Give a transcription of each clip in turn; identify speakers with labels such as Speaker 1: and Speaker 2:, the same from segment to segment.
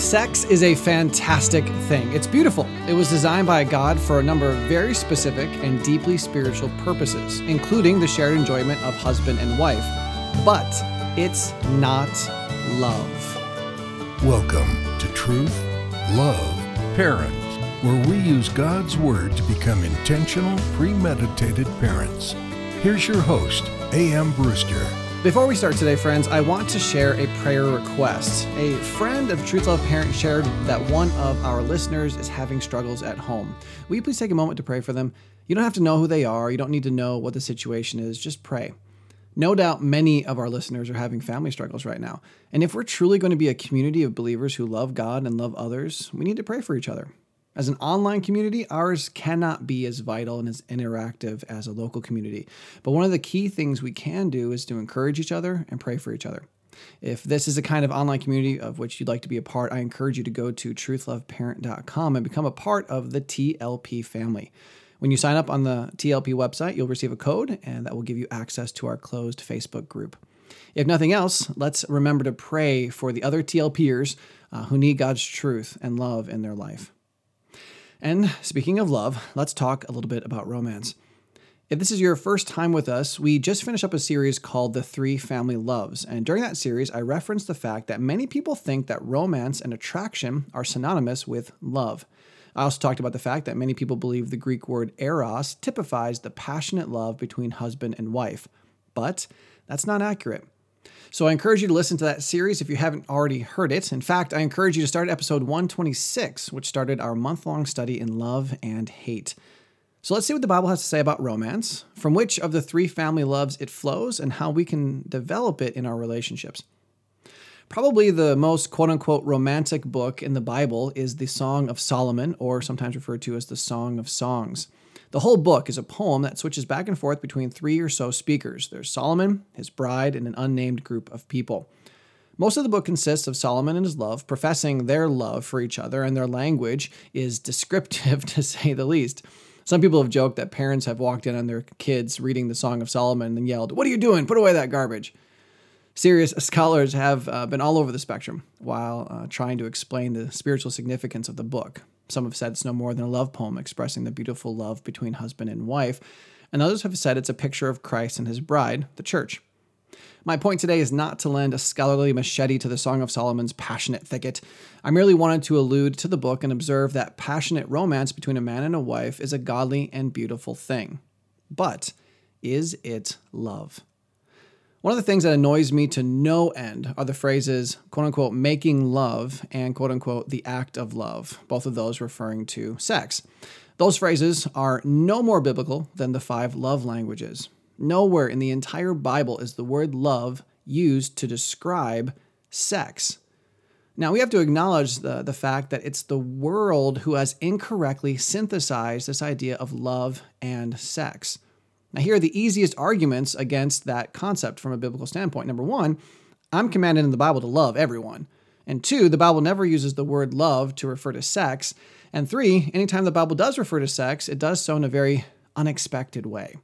Speaker 1: Sex is a fantastic thing. It's beautiful. It was designed by God for a number of very specific and deeply spiritual purposes, including the shared enjoyment of husband and wife. But it's not love.
Speaker 2: Welcome to Truth, Love, Parents, where we use God's Word to become intentional, premeditated parents. Here's your host, A.M. Brewster.
Speaker 1: Before we start today, friends, I want to share a prayer request. A friend of Truth Love Parent shared that one of our listeners is having struggles at home. Will you please take a moment to pray for them? You don't have to know who they are, you don't need to know what the situation is, just pray. No doubt many of our listeners are having family struggles right now. And if we're truly going to be a community of believers who love God and love others, we need to pray for each other. As an online community, ours cannot be as vital and as interactive as a local community. But one of the key things we can do is to encourage each other and pray for each other. If this is a kind of online community of which you'd like to be a part, I encourage you to go to truthloveparent.com and become a part of the TLP family. When you sign up on the TLP website, you'll receive a code, and that will give you access to our closed Facebook group. If nothing else, let's remember to pray for the other TLPers uh, who need God's truth and love in their life. And speaking of love, let's talk a little bit about romance. If this is your first time with us, we just finished up a series called The Three Family Loves. And during that series, I referenced the fact that many people think that romance and attraction are synonymous with love. I also talked about the fact that many people believe the Greek word eros typifies the passionate love between husband and wife. But that's not accurate. So I encourage you to listen to that series if you haven't already heard it. In fact, I encourage you to start episode 126, which started our month long study in love and hate. So let's see what the Bible has to say about romance, from which of the three family loves it flows, and how we can develop it in our relationships. Probably the most quote unquote romantic book in the Bible is the Song of Solomon, or sometimes referred to as the Song of Songs. The whole book is a poem that switches back and forth between three or so speakers. There's Solomon, his bride, and an unnamed group of people. Most of the book consists of Solomon and his love professing their love for each other, and their language is descriptive to say the least. Some people have joked that parents have walked in on their kids reading the Song of Solomon and yelled, What are you doing? Put away that garbage. Serious scholars have uh, been all over the spectrum while uh, trying to explain the spiritual significance of the book. Some have said it's no more than a love poem expressing the beautiful love between husband and wife, and others have said it's a picture of Christ and his bride, the church. My point today is not to lend a scholarly machete to the Song of Solomon's passionate thicket. I merely wanted to allude to the book and observe that passionate romance between a man and a wife is a godly and beautiful thing. But is it love? One of the things that annoys me to no end are the phrases, quote unquote, making love and quote unquote, the act of love, both of those referring to sex. Those phrases are no more biblical than the five love languages. Nowhere in the entire Bible is the word love used to describe sex. Now, we have to acknowledge the, the fact that it's the world who has incorrectly synthesized this idea of love and sex. Now, here are the easiest arguments against that concept from a biblical standpoint. Number one, I'm commanded in the Bible to love everyone. And two, the Bible never uses the word love to refer to sex. And three, anytime the Bible does refer to sex, it does so in a very unexpected way.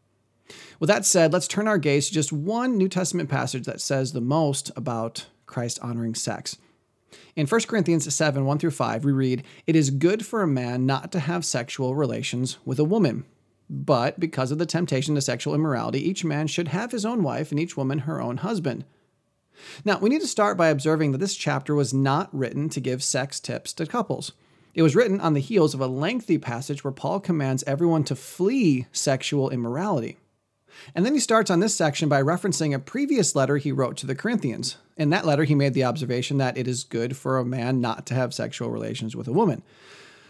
Speaker 1: With that said, let's turn our gaze to just one New Testament passage that says the most about Christ honoring sex. In 1 Corinthians 7 1 through 5, we read, It is good for a man not to have sexual relations with a woman but because of the temptation to sexual immorality, each man should have his own wife and each woman her own husband. Now, we need to start by observing that this chapter was not written to give sex tips to couples. It was written on the heels of a lengthy passage where Paul commands everyone to flee sexual immorality. And then he starts on this section by referencing a previous letter he wrote to the Corinthians. In that letter, he made the observation that it is good for a man not to have sexual relations with a woman.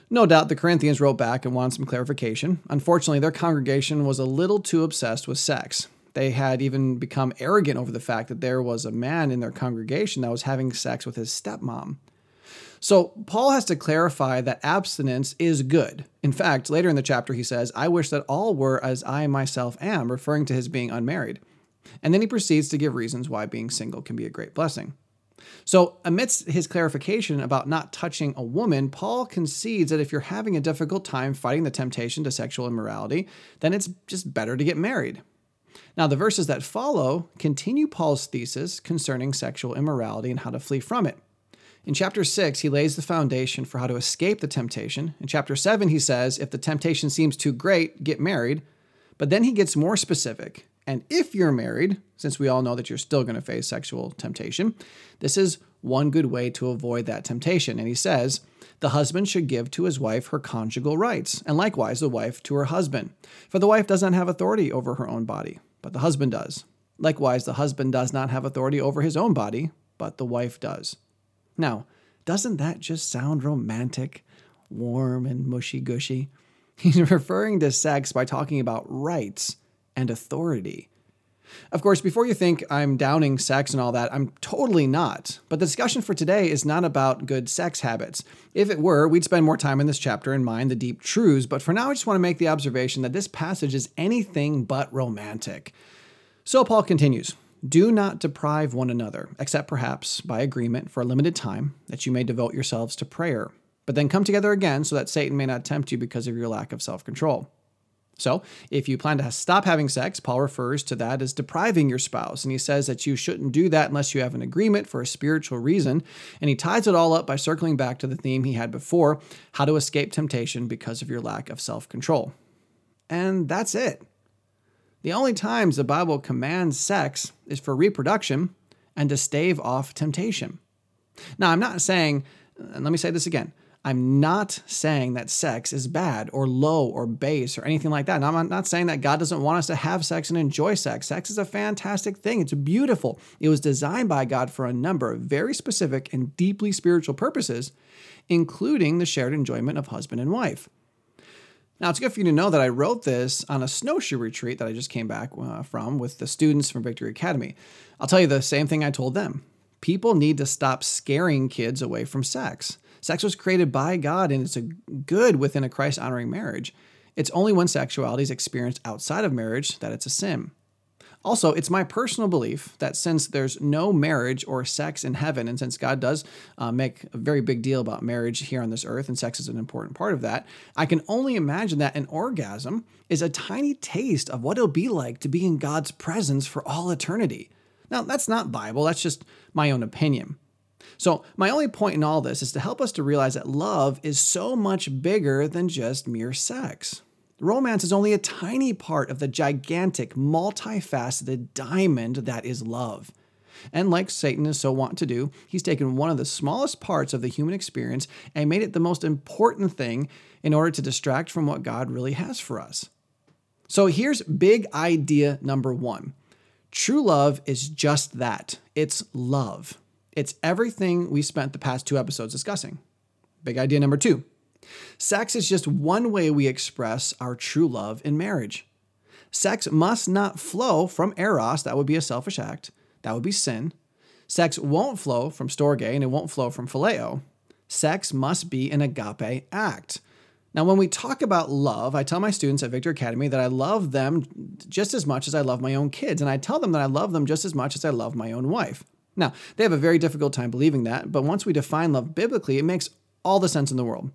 Speaker 1: No doubt the Corinthians wrote back and wanted some clarification. Unfortunately, their congregation was a little too obsessed with sex. They had even become arrogant over the fact that there was a man in their congregation that was having sex with his stepmom. So, Paul has to clarify that abstinence is good. In fact, later in the chapter, he says, I wish that all were as I myself am, referring to his being unmarried. And then he proceeds to give reasons why being single can be a great blessing. So, amidst his clarification about not touching a woman, Paul concedes that if you're having a difficult time fighting the temptation to sexual immorality, then it's just better to get married. Now, the verses that follow continue Paul's thesis concerning sexual immorality and how to flee from it. In chapter 6, he lays the foundation for how to escape the temptation. In chapter 7, he says, if the temptation seems too great, get married. But then he gets more specific. And if you're married, since we all know that you're still going to face sexual temptation, this is one good way to avoid that temptation. And he says, the husband should give to his wife her conjugal rights, and likewise the wife to her husband. For the wife does not have authority over her own body, but the husband does. Likewise, the husband does not have authority over his own body, but the wife does. Now, doesn't that just sound romantic, warm, and mushy gushy? He's referring to sex by talking about rights and authority. Of course, before you think I'm downing sex and all that, I'm totally not. But the discussion for today is not about good sex habits. If it were, we'd spend more time in this chapter and mind the deep truths, but for now, I just want to make the observation that this passage is anything but romantic. So Paul continues do not deprive one another, except perhaps by agreement for a limited time, that you may devote yourselves to prayer, but then come together again so that Satan may not tempt you because of your lack of self control. So, if you plan to stop having sex, Paul refers to that as depriving your spouse, and he says that you shouldn't do that unless you have an agreement for a spiritual reason. And he ties it all up by circling back to the theme he had before how to escape temptation because of your lack of self control. And that's it. The only times the Bible commands sex is for reproduction and to stave off temptation. Now, I'm not saying, and let me say this again. I'm not saying that sex is bad or low or base or anything like that. And I'm not saying that God doesn't want us to have sex and enjoy sex. Sex is a fantastic thing, it's beautiful. It was designed by God for a number of very specific and deeply spiritual purposes, including the shared enjoyment of husband and wife. Now, it's good for you to know that I wrote this on a snowshoe retreat that I just came back uh, from with the students from Victory Academy. I'll tell you the same thing I told them. People need to stop scaring kids away from sex. Sex was created by God and it's a good within a Christ honoring marriage. It's only when sexuality is experienced outside of marriage that it's a sin. Also, it's my personal belief that since there's no marriage or sex in heaven, and since God does uh, make a very big deal about marriage here on this earth, and sex is an important part of that, I can only imagine that an orgasm is a tiny taste of what it'll be like to be in God's presence for all eternity. Now, that's not Bible, that's just my own opinion. So, my only point in all this is to help us to realize that love is so much bigger than just mere sex. Romance is only a tiny part of the gigantic, multifaceted diamond that is love. And like Satan is so wont to do, he's taken one of the smallest parts of the human experience and made it the most important thing in order to distract from what God really has for us. So here's big idea number one true love is just that it's love. It's everything we spent the past two episodes discussing. Big idea number two Sex is just one way we express our true love in marriage. Sex must not flow from eros, that would be a selfish act, that would be sin. Sex won't flow from storge and it won't flow from phileo. Sex must be an agape act. Now, when we talk about love, I tell my students at Victory Academy that I love them just as much as I love my own kids, and I tell them that I love them just as much as I love my own wife. Now, they have a very difficult time believing that, but once we define love biblically, it makes all the sense in the world.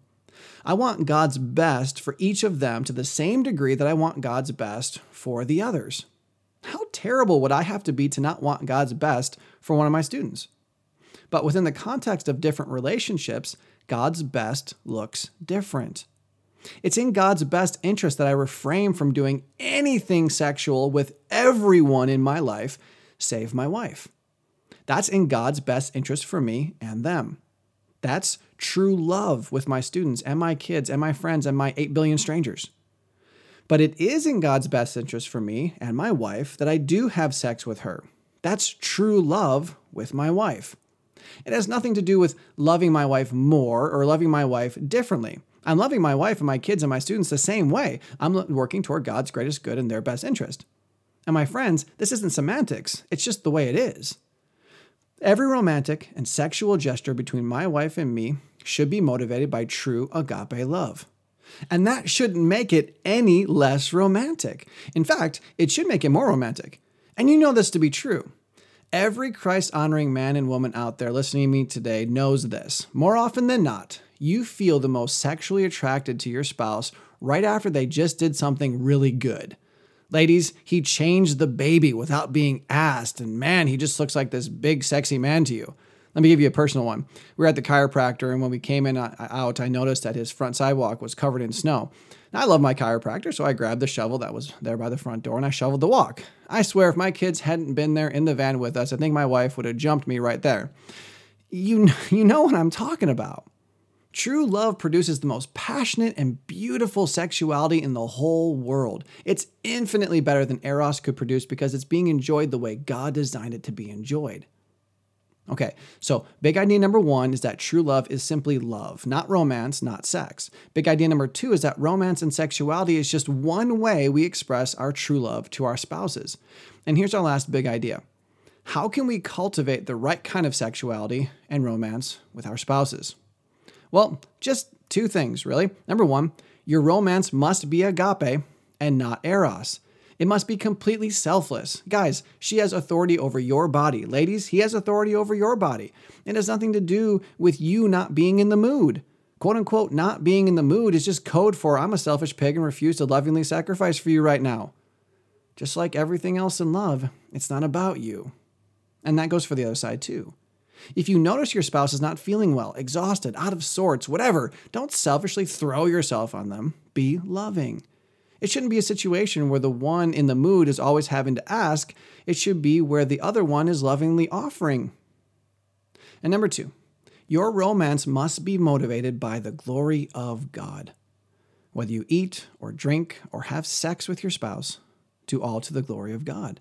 Speaker 1: I want God's best for each of them to the same degree that I want God's best for the others. How terrible would I have to be to not want God's best for one of my students? But within the context of different relationships, God's best looks different. It's in God's best interest that I refrain from doing anything sexual with everyone in my life, save my wife. That's in God's best interest for me and them. That's true love with my students and my kids and my friends and my 8 billion strangers. But it is in God's best interest for me and my wife that I do have sex with her. That's true love with my wife. It has nothing to do with loving my wife more or loving my wife differently. I'm loving my wife and my kids and my students the same way. I'm working toward God's greatest good and their best interest. And my friends, this isn't semantics, it's just the way it is. Every romantic and sexual gesture between my wife and me should be motivated by true agape love. And that shouldn't make it any less romantic. In fact, it should make it more romantic. And you know this to be true. Every Christ honoring man and woman out there listening to me today knows this. More often than not, you feel the most sexually attracted to your spouse right after they just did something really good. Ladies, he changed the baby without being asked, and man, he just looks like this big, sexy man to you. Let me give you a personal one. We were at the chiropractor, and when we came in uh, out, I noticed that his front sidewalk was covered in snow. Now, I love my chiropractor, so I grabbed the shovel that was there by the front door and I shoveled the walk. I swear, if my kids hadn't been there in the van with us, I think my wife would have jumped me right there. You, you know what I'm talking about. True love produces the most passionate and beautiful sexuality in the whole world. It's infinitely better than Eros could produce because it's being enjoyed the way God designed it to be enjoyed. Okay, so big idea number one is that true love is simply love, not romance, not sex. Big idea number two is that romance and sexuality is just one way we express our true love to our spouses. And here's our last big idea How can we cultivate the right kind of sexuality and romance with our spouses? Well, just two things, really. Number one, your romance must be agape and not eros. It must be completely selfless. Guys, she has authority over your body. Ladies, he has authority over your body. It has nothing to do with you not being in the mood. Quote unquote, not being in the mood is just code for I'm a selfish pig and refuse to lovingly sacrifice for you right now. Just like everything else in love, it's not about you. And that goes for the other side too. If you notice your spouse is not feeling well, exhausted, out of sorts, whatever, don't selfishly throw yourself on them. Be loving. It shouldn't be a situation where the one in the mood is always having to ask. It should be where the other one is lovingly offering. And number two, your romance must be motivated by the glory of God. Whether you eat or drink or have sex with your spouse, do all to the glory of God.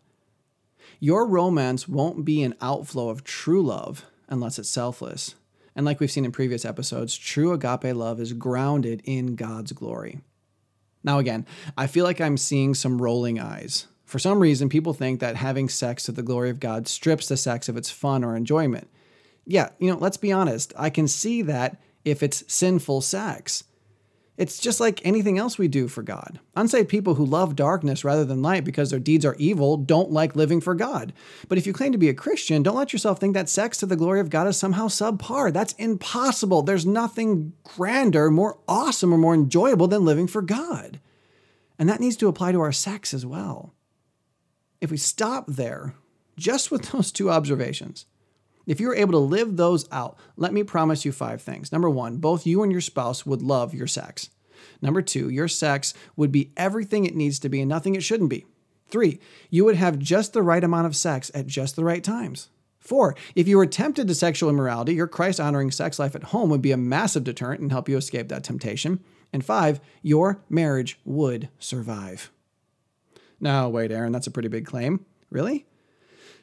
Speaker 1: Your romance won't be an outflow of true love unless it's selfless. And like we've seen in previous episodes, true agape love is grounded in God's glory. Now, again, I feel like I'm seeing some rolling eyes. For some reason, people think that having sex to the glory of God strips the sex of its fun or enjoyment. Yeah, you know, let's be honest. I can see that if it's sinful sex. It's just like anything else we do for God. Unsaved people who love darkness rather than light because their deeds are evil don't like living for God. But if you claim to be a Christian, don't let yourself think that sex to the glory of God is somehow subpar. That's impossible. There's nothing grander, more awesome, or more enjoyable than living for God. And that needs to apply to our sex as well. If we stop there, just with those two observations, if you're able to live those out, let me promise you five things. Number one, both you and your spouse would love your sex. Number two, your sex would be everything it needs to be and nothing it shouldn't be. Three, you would have just the right amount of sex at just the right times. Four, if you were tempted to sexual immorality, your Christ honoring sex life at home would be a massive deterrent and help you escape that temptation. And five, your marriage would survive. Now, wait, Aaron, that's a pretty big claim. Really?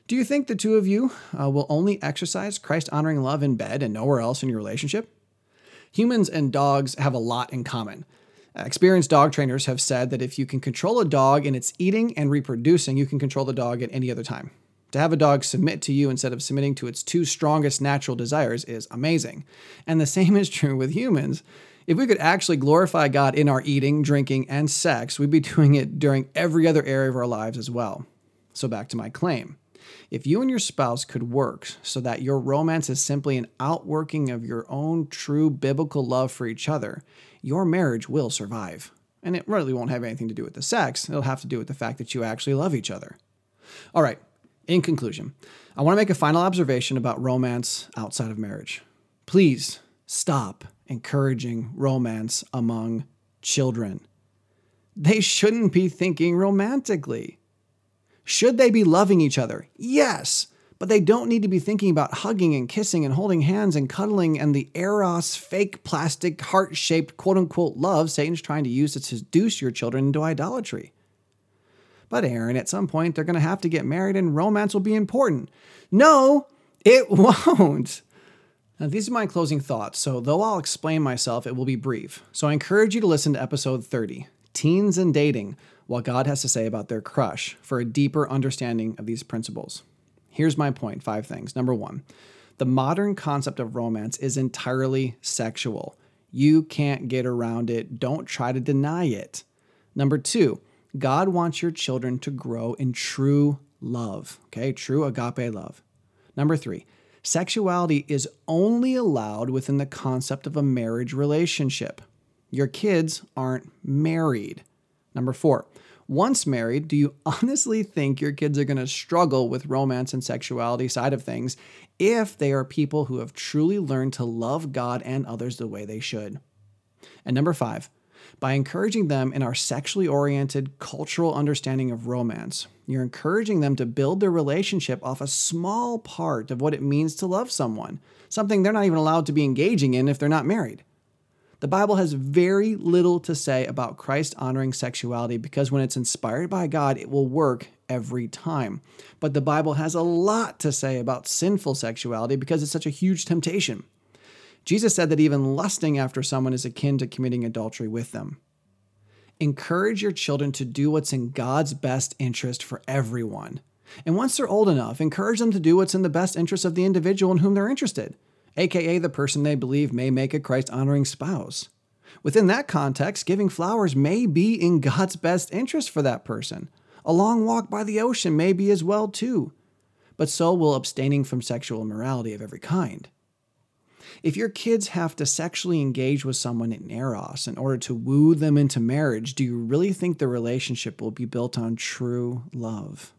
Speaker 1: Do you think the two of you uh, will only exercise Christ honoring love in bed and nowhere else in your relationship? Humans and dogs have a lot in common. Experienced dog trainers have said that if you can control a dog in its eating and reproducing, you can control the dog at any other time. To have a dog submit to you instead of submitting to its two strongest natural desires is amazing. And the same is true with humans. If we could actually glorify God in our eating, drinking, and sex, we'd be doing it during every other area of our lives as well. So back to my claim. If you and your spouse could work so that your romance is simply an outworking of your own true biblical love for each other, your marriage will survive. And it really won't have anything to do with the sex, it'll have to do with the fact that you actually love each other. All right, in conclusion, I want to make a final observation about romance outside of marriage. Please stop encouraging romance among children. They shouldn't be thinking romantically. Should they be loving each other? Yes, but they don't need to be thinking about hugging and kissing and holding hands and cuddling and the Eros fake plastic heart shaped quote unquote love Satan's trying to use to seduce your children into idolatry. But Aaron, at some point, they're going to have to get married and romance will be important. No, it won't. Now, these are my closing thoughts, so though I'll explain myself, it will be brief. So I encourage you to listen to episode 30 Teens and Dating what God has to say about their crush for a deeper understanding of these principles. Here's my point five things. Number one, the modern concept of romance is entirely sexual. You can't get around it. Don't try to deny it. Number two, God wants your children to grow in true love, okay? True agape love. Number three, sexuality is only allowed within the concept of a marriage relationship. Your kids aren't married. Number four, Once married, do you honestly think your kids are going to struggle with romance and sexuality side of things if they are people who have truly learned to love God and others the way they should? And number five, by encouraging them in our sexually oriented cultural understanding of romance, you're encouraging them to build their relationship off a small part of what it means to love someone, something they're not even allowed to be engaging in if they're not married. The Bible has very little to say about Christ honoring sexuality because when it's inspired by God, it will work every time. But the Bible has a lot to say about sinful sexuality because it's such a huge temptation. Jesus said that even lusting after someone is akin to committing adultery with them. Encourage your children to do what's in God's best interest for everyone. And once they're old enough, encourage them to do what's in the best interest of the individual in whom they're interested aka the person they believe may make a Christ honoring spouse. Within that context, giving flowers may be in God's best interest for that person. A long walk by the ocean may be as well too. But so will abstaining from sexual immorality of every kind. If your kids have to sexually engage with someone in Eros in order to woo them into marriage, do you really think the relationship will be built on true love?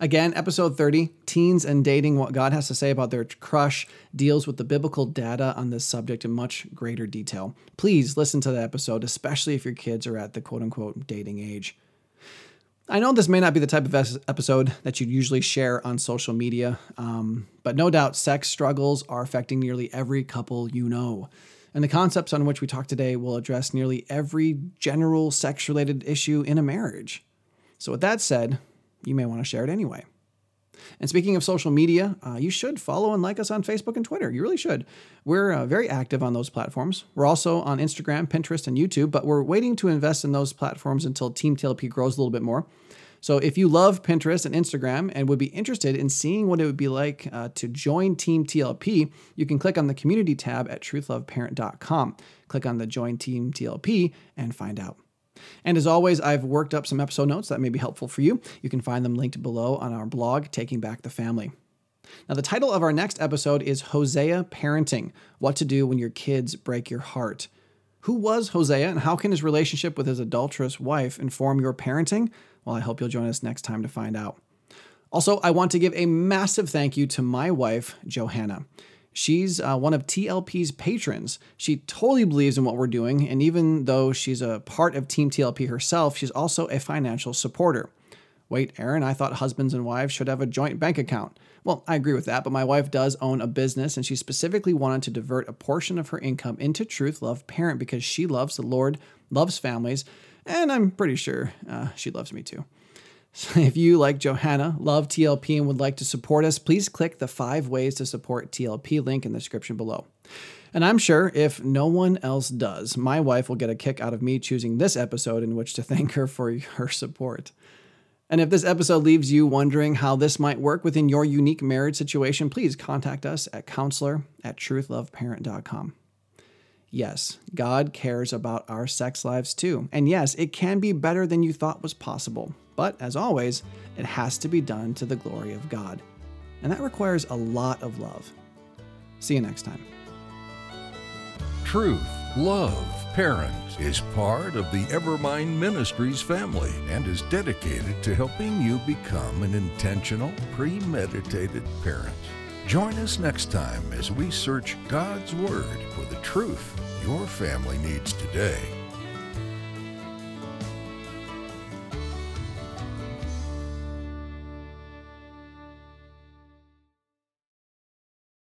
Speaker 1: Again, episode 30, Teens and Dating What God Has to Say About Their Crush, deals with the biblical data on this subject in much greater detail. Please listen to the episode, especially if your kids are at the quote unquote dating age. I know this may not be the type of episode that you'd usually share on social media, um, but no doubt sex struggles are affecting nearly every couple you know. And the concepts on which we talk today will address nearly every general sex related issue in a marriage. So, with that said, you may want to share it anyway. And speaking of social media, uh, you should follow and like us on Facebook and Twitter. You really should. We're uh, very active on those platforms. We're also on Instagram, Pinterest, and YouTube, but we're waiting to invest in those platforms until Team TLP grows a little bit more. So if you love Pinterest and Instagram and would be interested in seeing what it would be like uh, to join Team TLP, you can click on the community tab at truthloveparent.com. Click on the Join Team TLP and find out. And as always, I've worked up some episode notes that may be helpful for you. You can find them linked below on our blog, Taking Back the Family. Now, the title of our next episode is Hosea Parenting What to Do When Your Kids Break Your Heart. Who was Hosea and how can his relationship with his adulterous wife inform your parenting? Well, I hope you'll join us next time to find out. Also, I want to give a massive thank you to my wife, Johanna. She's uh, one of TLP's patrons. She totally believes in what we're doing, and even though she's a part of Team TLP herself, she's also a financial supporter. Wait, Aaron, I thought husbands and wives should have a joint bank account. Well, I agree with that, but my wife does own a business, and she specifically wanted to divert a portion of her income into Truth Love Parent because she loves the Lord, loves families, and I'm pretty sure uh, she loves me too. So if you, like Johanna, love TLP and would like to support us, please click the five ways to support TLP link in the description below. And I'm sure if no one else does, my wife will get a kick out of me choosing this episode in which to thank her for her support. And if this episode leaves you wondering how this might work within your unique marriage situation, please contact us at counselor at truthloveparent.com. Yes, God cares about our sex lives too. And yes, it can be better than you thought was possible. But as always, it has to be done to the glory of God. And that requires a lot of love. See you next time.
Speaker 2: Truth, love, parents is part of the Evermind Ministries family and is dedicated to helping you become an intentional, premeditated parent. Join us next time as we search God's Word for the truth your family needs today.